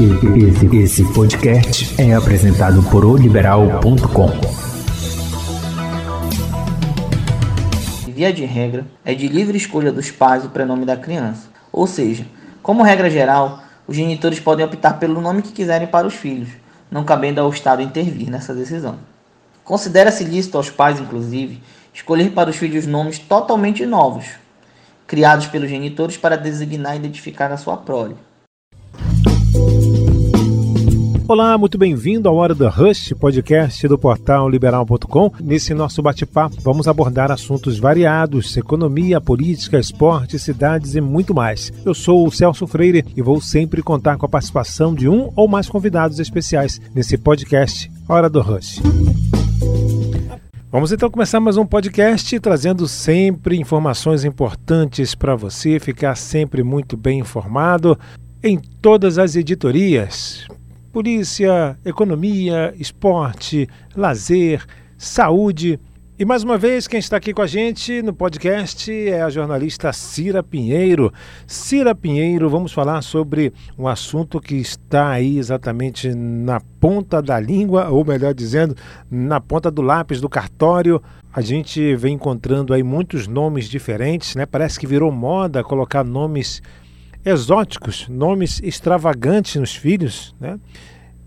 Esse, esse podcast é apresentado por oliberal.com. Via de regra, é de livre escolha dos pais o prenome da criança. Ou seja, como regra geral, os genitores podem optar pelo nome que quiserem para os filhos, não cabendo ao Estado intervir nessa decisão. Considera-se lícito aos pais, inclusive, escolher para os filhos nomes totalmente novos, criados pelos genitores para designar e identificar a sua prole. Olá, muito bem-vindo ao Hora do Rush, podcast do portal liberal.com. Nesse nosso bate-papo, vamos abordar assuntos variados: economia, política, esporte, cidades e muito mais. Eu sou o Celso Freire e vou sempre contar com a participação de um ou mais convidados especiais nesse podcast Hora do Rush. Vamos então começar mais um podcast trazendo sempre informações importantes para você ficar sempre muito bem informado em todas as editorias. Polícia, economia, esporte, lazer, saúde e mais uma vez, quem está aqui com a gente no podcast é a jornalista Cira Pinheiro. Cira Pinheiro, vamos falar sobre um assunto que está aí exatamente na ponta da língua, ou melhor dizendo, na ponta do lápis do cartório. A gente vem encontrando aí muitos nomes diferentes, né? Parece que virou moda colocar nomes exóticos, nomes extravagantes nos filhos, né?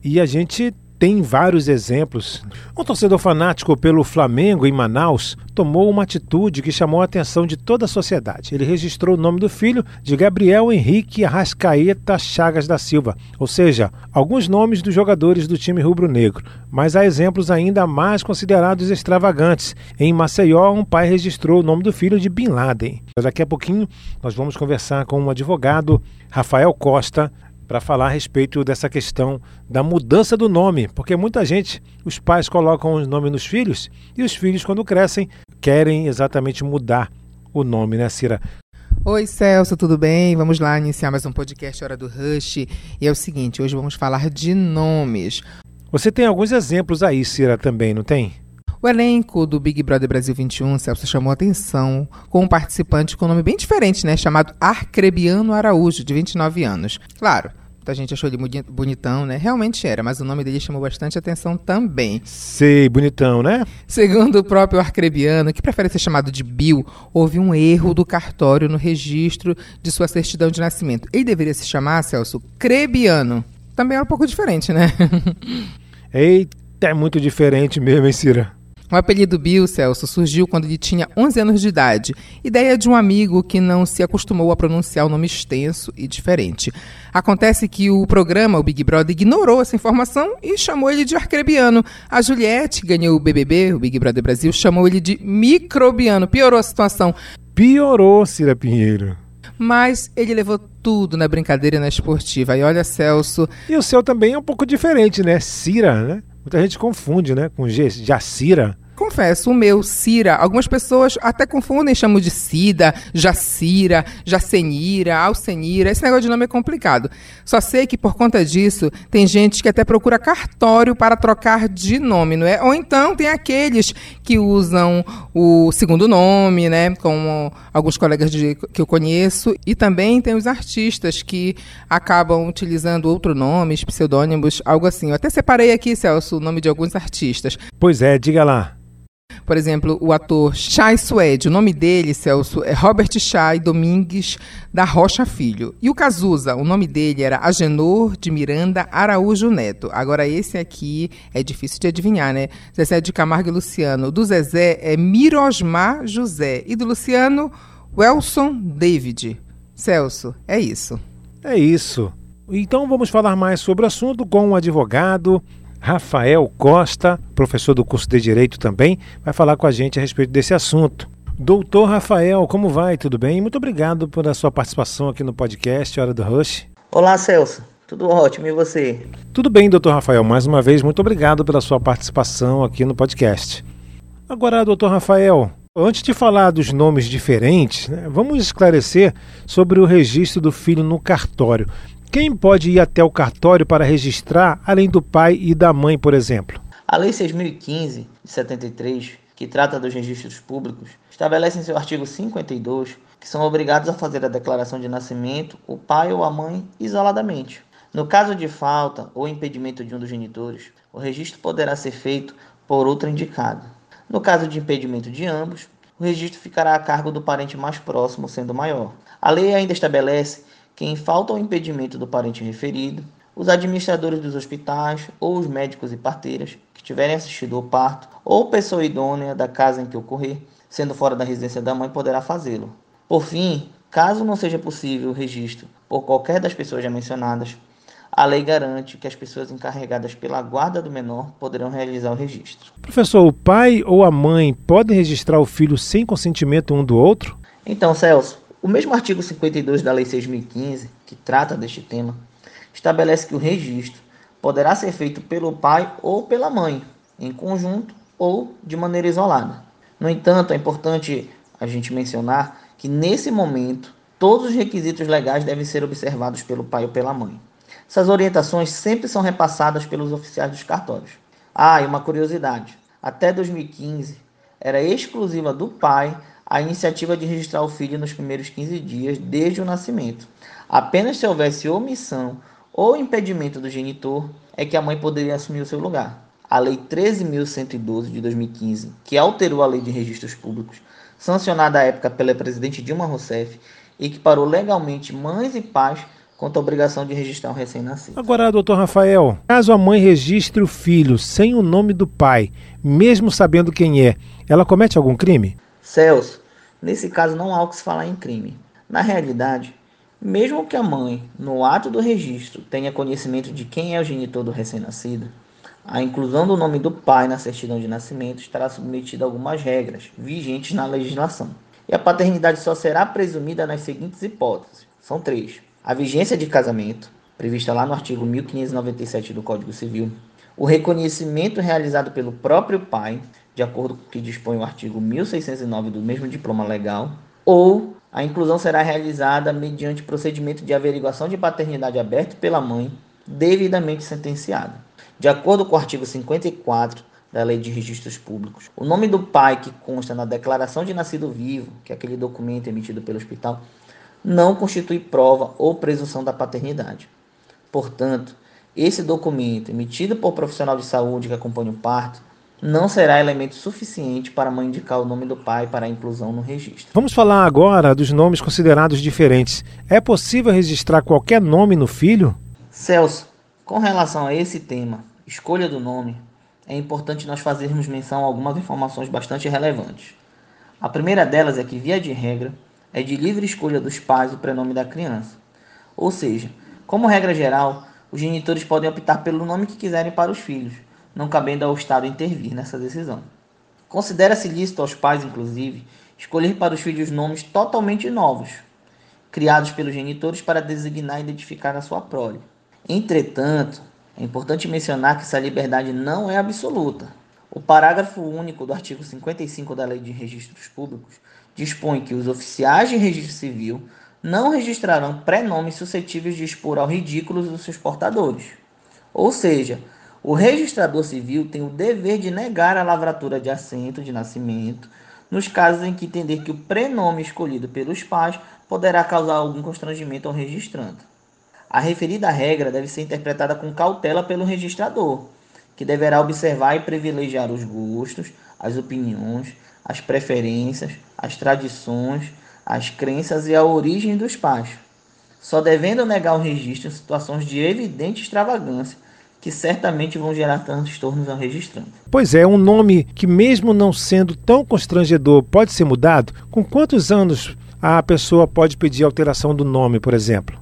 E a gente tem vários exemplos. Um torcedor fanático pelo Flamengo em Manaus tomou uma atitude que chamou a atenção de toda a sociedade. Ele registrou o nome do filho de Gabriel Henrique Arrascaeta Chagas da Silva, ou seja, alguns nomes dos jogadores do time rubro-negro. Mas há exemplos ainda mais considerados extravagantes. Em Maceió, um pai registrou o nome do filho de Bin Laden. Daqui a pouquinho nós vamos conversar com um advogado, Rafael Costa, para falar a respeito dessa questão da mudança do nome, porque muita gente, os pais colocam o nome nos filhos e os filhos, quando crescem, querem exatamente mudar o nome, né, Cira? Oi, Celso, tudo bem? Vamos lá iniciar mais um podcast Hora do Rush. E é o seguinte, hoje vamos falar de nomes. Você tem alguns exemplos aí, Cira, também, não tem? O elenco do Big Brother Brasil 21, Celso, chamou atenção com um participante com um nome bem diferente, né? Chamado Arcrebiano Araújo, de 29 anos. Claro, muita gente achou ele bonitão, né? Realmente era, mas o nome dele chamou bastante atenção também. Sei, bonitão, né? Segundo o próprio Arcrebiano, que prefere ser chamado de Bill, houve um erro do cartório no registro de sua certidão de nascimento. Ele deveria se chamar, Celso, Crebiano. Também é um pouco diferente, né? Eita, é muito diferente mesmo, hein, Cira? O apelido Bill, Celso, surgiu quando ele tinha 11 anos de idade, ideia de um amigo que não se acostumou a pronunciar o nome extenso e diferente. Acontece que o programa, o Big Brother, ignorou essa informação e chamou ele de arcrebiano. A Juliette, que ganhou o BBB, o Big Brother Brasil, chamou ele de microbiano. Piorou a situação. Piorou, Cira Pinheiro. Mas ele levou tudo na brincadeira e na esportiva. E olha, Celso. E o seu também é um pouco diferente, né? Cira, né? Muita gente confunde, né? Com Jacira. Confesso, o meu, Cira, algumas pessoas até confundem, chamam de Cida, Jacira, Jacenira, Alcenira. Esse negócio de nome é complicado. Só sei que por conta disso, tem gente que até procura cartório para trocar de nome, não é? Ou então tem aqueles que usam o segundo nome, né? Como alguns colegas de, que eu conheço. E também tem os artistas que acabam utilizando outro nome, pseudônimos, algo assim. Eu até separei aqui, Celso, o nome de alguns artistas. Pois é, diga lá. Por exemplo, o ator Chai Suede, o nome dele, Celso, é Robert Chai Domingues da Rocha Filho. E o Cazuza, o nome dele era Agenor de Miranda Araújo Neto. Agora, esse aqui é difícil de adivinhar, né? Zezé de Camargo e Luciano. Do Zezé é Mirosmar José. E do Luciano, Welson David. Celso, é isso. É isso. Então vamos falar mais sobre o assunto com um advogado, Rafael Costa, professor do curso de Direito também, vai falar com a gente a respeito desse assunto. Doutor Rafael, como vai? Tudo bem? Muito obrigado pela sua participação aqui no podcast Hora do Rush. Olá, Celso. Tudo ótimo, e você? Tudo bem, doutor Rafael. Mais uma vez, muito obrigado pela sua participação aqui no podcast. Agora, doutor Rafael, antes de falar dos nomes diferentes, né, vamos esclarecer sobre o registro do filho no cartório. Quem pode ir até o cartório para registrar, além do pai e da mãe, por exemplo? A Lei 6015 de 73, que trata dos registros públicos, estabelece em seu artigo 52 que são obrigados a fazer a declaração de nascimento o pai ou a mãe isoladamente. No caso de falta ou impedimento de um dos genitores, o registro poderá ser feito por outro indicado. No caso de impedimento de ambos, o registro ficará a cargo do parente mais próximo, sendo maior. A lei ainda estabelece que, em falta ou impedimento do parente referido, os administradores dos hospitais ou os médicos e parteiras que tiverem assistido ao parto ou pessoa idônea da casa em que ocorrer, sendo fora da residência da mãe, poderá fazê-lo. Por fim, caso não seja possível o registro por qualquer das pessoas já mencionadas, a lei garante que as pessoas encarregadas pela guarda do menor poderão realizar o registro. Professor, o pai ou a mãe podem registrar o filho sem consentimento um do outro? Então, Celso, o mesmo artigo 52 da Lei 6.015, que trata deste tema, estabelece que o registro poderá ser feito pelo pai ou pela mãe, em conjunto ou de maneira isolada. No entanto, é importante a gente mencionar que nesse momento todos os requisitos legais devem ser observados pelo pai ou pela mãe. Essas orientações sempre são repassadas pelos oficiais dos cartórios. Ah, e uma curiosidade: até 2015 era exclusiva do pai a iniciativa de registrar o filho nos primeiros 15 dias desde o nascimento. Apenas se houvesse omissão ou impedimento do genitor é que a mãe poderia assumir o seu lugar. A Lei 13.112 de 2015, que alterou a Lei de Registros Públicos, sancionada à época pela presidente Dilma Rousseff, equiparou legalmente mães e pais quanto à obrigação de registrar o recém-nascido. Agora, doutor Rafael, caso a mãe registre o filho sem o nome do pai, mesmo sabendo quem é, ela comete algum crime? Celso, nesse caso não há o que se falar em crime. Na realidade, mesmo que a mãe, no ato do registro, tenha conhecimento de quem é o genitor do recém-nascido, a inclusão do nome do pai na certidão de nascimento estará submetida a algumas regras vigentes na legislação. E a paternidade só será presumida nas seguintes hipóteses: são três a vigência de casamento, prevista lá no artigo 1597 do Código Civil, o reconhecimento realizado pelo próprio pai, de acordo com o que dispõe o artigo 1609 do mesmo diploma legal, ou a inclusão será realizada mediante procedimento de averiguação de paternidade aberto pela mãe, devidamente sentenciada. De acordo com o artigo 54 da Lei de Registros Públicos, o nome do pai que consta na declaração de nascido vivo, que é aquele documento emitido pelo hospital, não constitui prova ou presunção da paternidade. Portanto, esse documento emitido por profissional de saúde que acompanha o parto não será elemento suficiente para a mãe indicar o nome do pai para a inclusão no registro. Vamos falar agora dos nomes considerados diferentes. É possível registrar qualquer nome no filho? Celso, com relação a esse tema, escolha do nome, é importante nós fazermos menção a algumas informações bastante relevantes. A primeira delas é que, via de regra, é de livre escolha dos pais o prenome da criança. Ou seja, como regra geral, os genitores podem optar pelo nome que quiserem para os filhos, não cabendo ao Estado intervir nessa decisão. Considera-se lícito aos pais, inclusive, escolher para os filhos nomes totalmente novos, criados pelos genitores para designar e identificar a sua prole. Entretanto, é importante mencionar que essa liberdade não é absoluta. O parágrafo único do artigo 55 da Lei de Registros Públicos dispõe que os oficiais de registro civil não registrarão pré-nomes suscetíveis de expor ao ridículo dos seus portadores. Ou seja, o registrador civil tem o dever de negar a lavratura de assento de nascimento nos casos em que entender que o prenome escolhido pelos pais poderá causar algum constrangimento ao registrando. A referida regra deve ser interpretada com cautela pelo registrador, que deverá observar e privilegiar os gostos, as opiniões as preferências, as tradições, as crenças e a origem dos pais, só devendo negar o registro em situações de evidente extravagância, que certamente vão gerar transtornos ao registrante. Pois é, um nome que, mesmo não sendo tão constrangedor, pode ser mudado? Com quantos anos a pessoa pode pedir alteração do nome, por exemplo?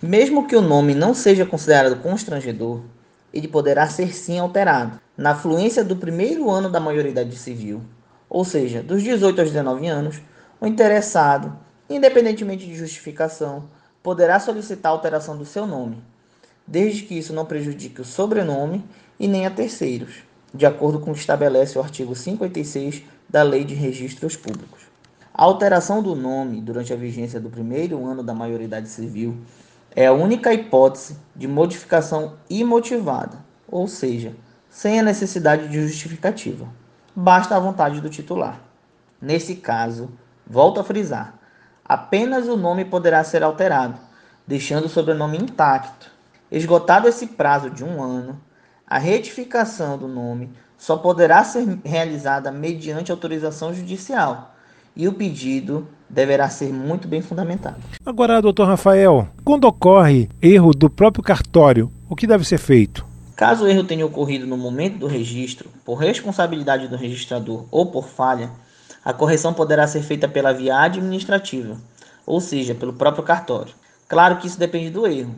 Mesmo que o nome não seja considerado constrangedor, ele poderá ser sim alterado na fluência do primeiro ano da maioridade civil, ou seja, dos 18 aos 19 anos, o interessado, independentemente de justificação, poderá solicitar a alteração do seu nome, desde que isso não prejudique o sobrenome e nem a terceiros, de acordo com o que estabelece o artigo 56 da Lei de Registros Públicos. A alteração do nome durante a vigência do primeiro ano da maioridade civil é a única hipótese de modificação imotivada, ou seja, sem a necessidade de justificativa. Basta a vontade do titular. Nesse caso, volto a frisar, apenas o nome poderá ser alterado, deixando o sobrenome intacto. Esgotado esse prazo de um ano, a retificação do nome só poderá ser realizada mediante autorização judicial e o pedido deverá ser muito bem fundamentado. Agora, doutor Rafael, quando ocorre erro do próprio cartório, o que deve ser feito? Caso o erro tenha ocorrido no momento do registro, por responsabilidade do registrador ou por falha, a correção poderá ser feita pela via administrativa, ou seja, pelo próprio cartório. Claro que isso depende do erro.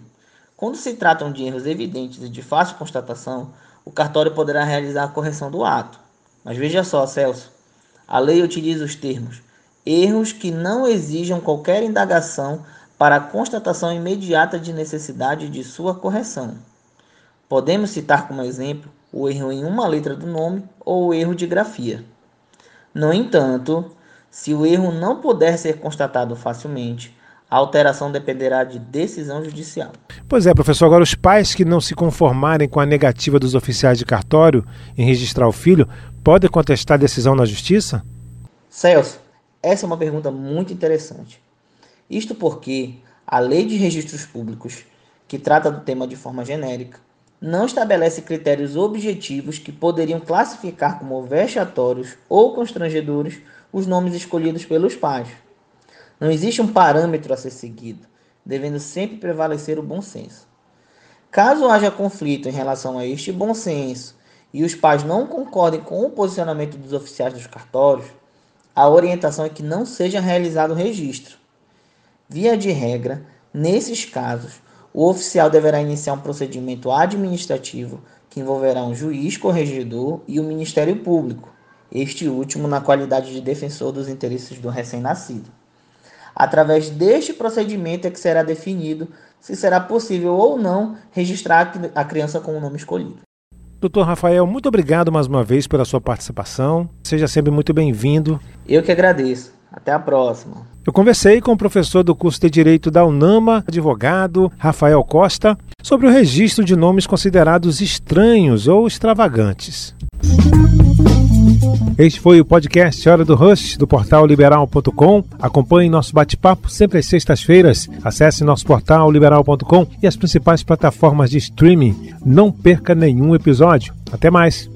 Quando se tratam de erros evidentes e de fácil constatação, o cartório poderá realizar a correção do ato. Mas veja só, Celso, a lei utiliza os termos erros que não exijam qualquer indagação para a constatação imediata de necessidade de sua correção. Podemos citar como exemplo o erro em uma letra do nome ou o erro de grafia. No entanto, se o erro não puder ser constatado facilmente, a alteração dependerá de decisão judicial. Pois é, professor. Agora, os pais que não se conformarem com a negativa dos oficiais de cartório em registrar o filho podem contestar a decisão na justiça? Celso, essa é uma pergunta muito interessante. Isto porque a Lei de Registros Públicos, que trata do tema de forma genérica, não estabelece critérios objetivos que poderiam classificar como vexatórios ou constrangedores os nomes escolhidos pelos pais. Não existe um parâmetro a ser seguido, devendo sempre prevalecer o bom senso. Caso haja conflito em relação a este bom senso e os pais não concordem com o posicionamento dos oficiais dos cartórios, a orientação é que não seja realizado o registro. Via de regra, nesses casos, o oficial deverá iniciar um procedimento administrativo que envolverá um juiz corregedor e o Ministério Público, este último na qualidade de defensor dos interesses do recém-nascido. Através deste procedimento é que será definido se será possível ou não registrar a criança com o nome escolhido. Doutor Rafael, muito obrigado mais uma vez pela sua participação. Seja sempre muito bem-vindo. Eu que agradeço. Até a próxima. Eu conversei com o professor do curso de Direito da UNAMA, advogado Rafael Costa, sobre o registro de nomes considerados estranhos ou extravagantes. Este foi o podcast Hora do Rush, do portal liberal.com. Acompanhe nosso bate-papo sempre às sextas-feiras. Acesse nosso portal liberal.com e as principais plataformas de streaming. Não perca nenhum episódio. Até mais!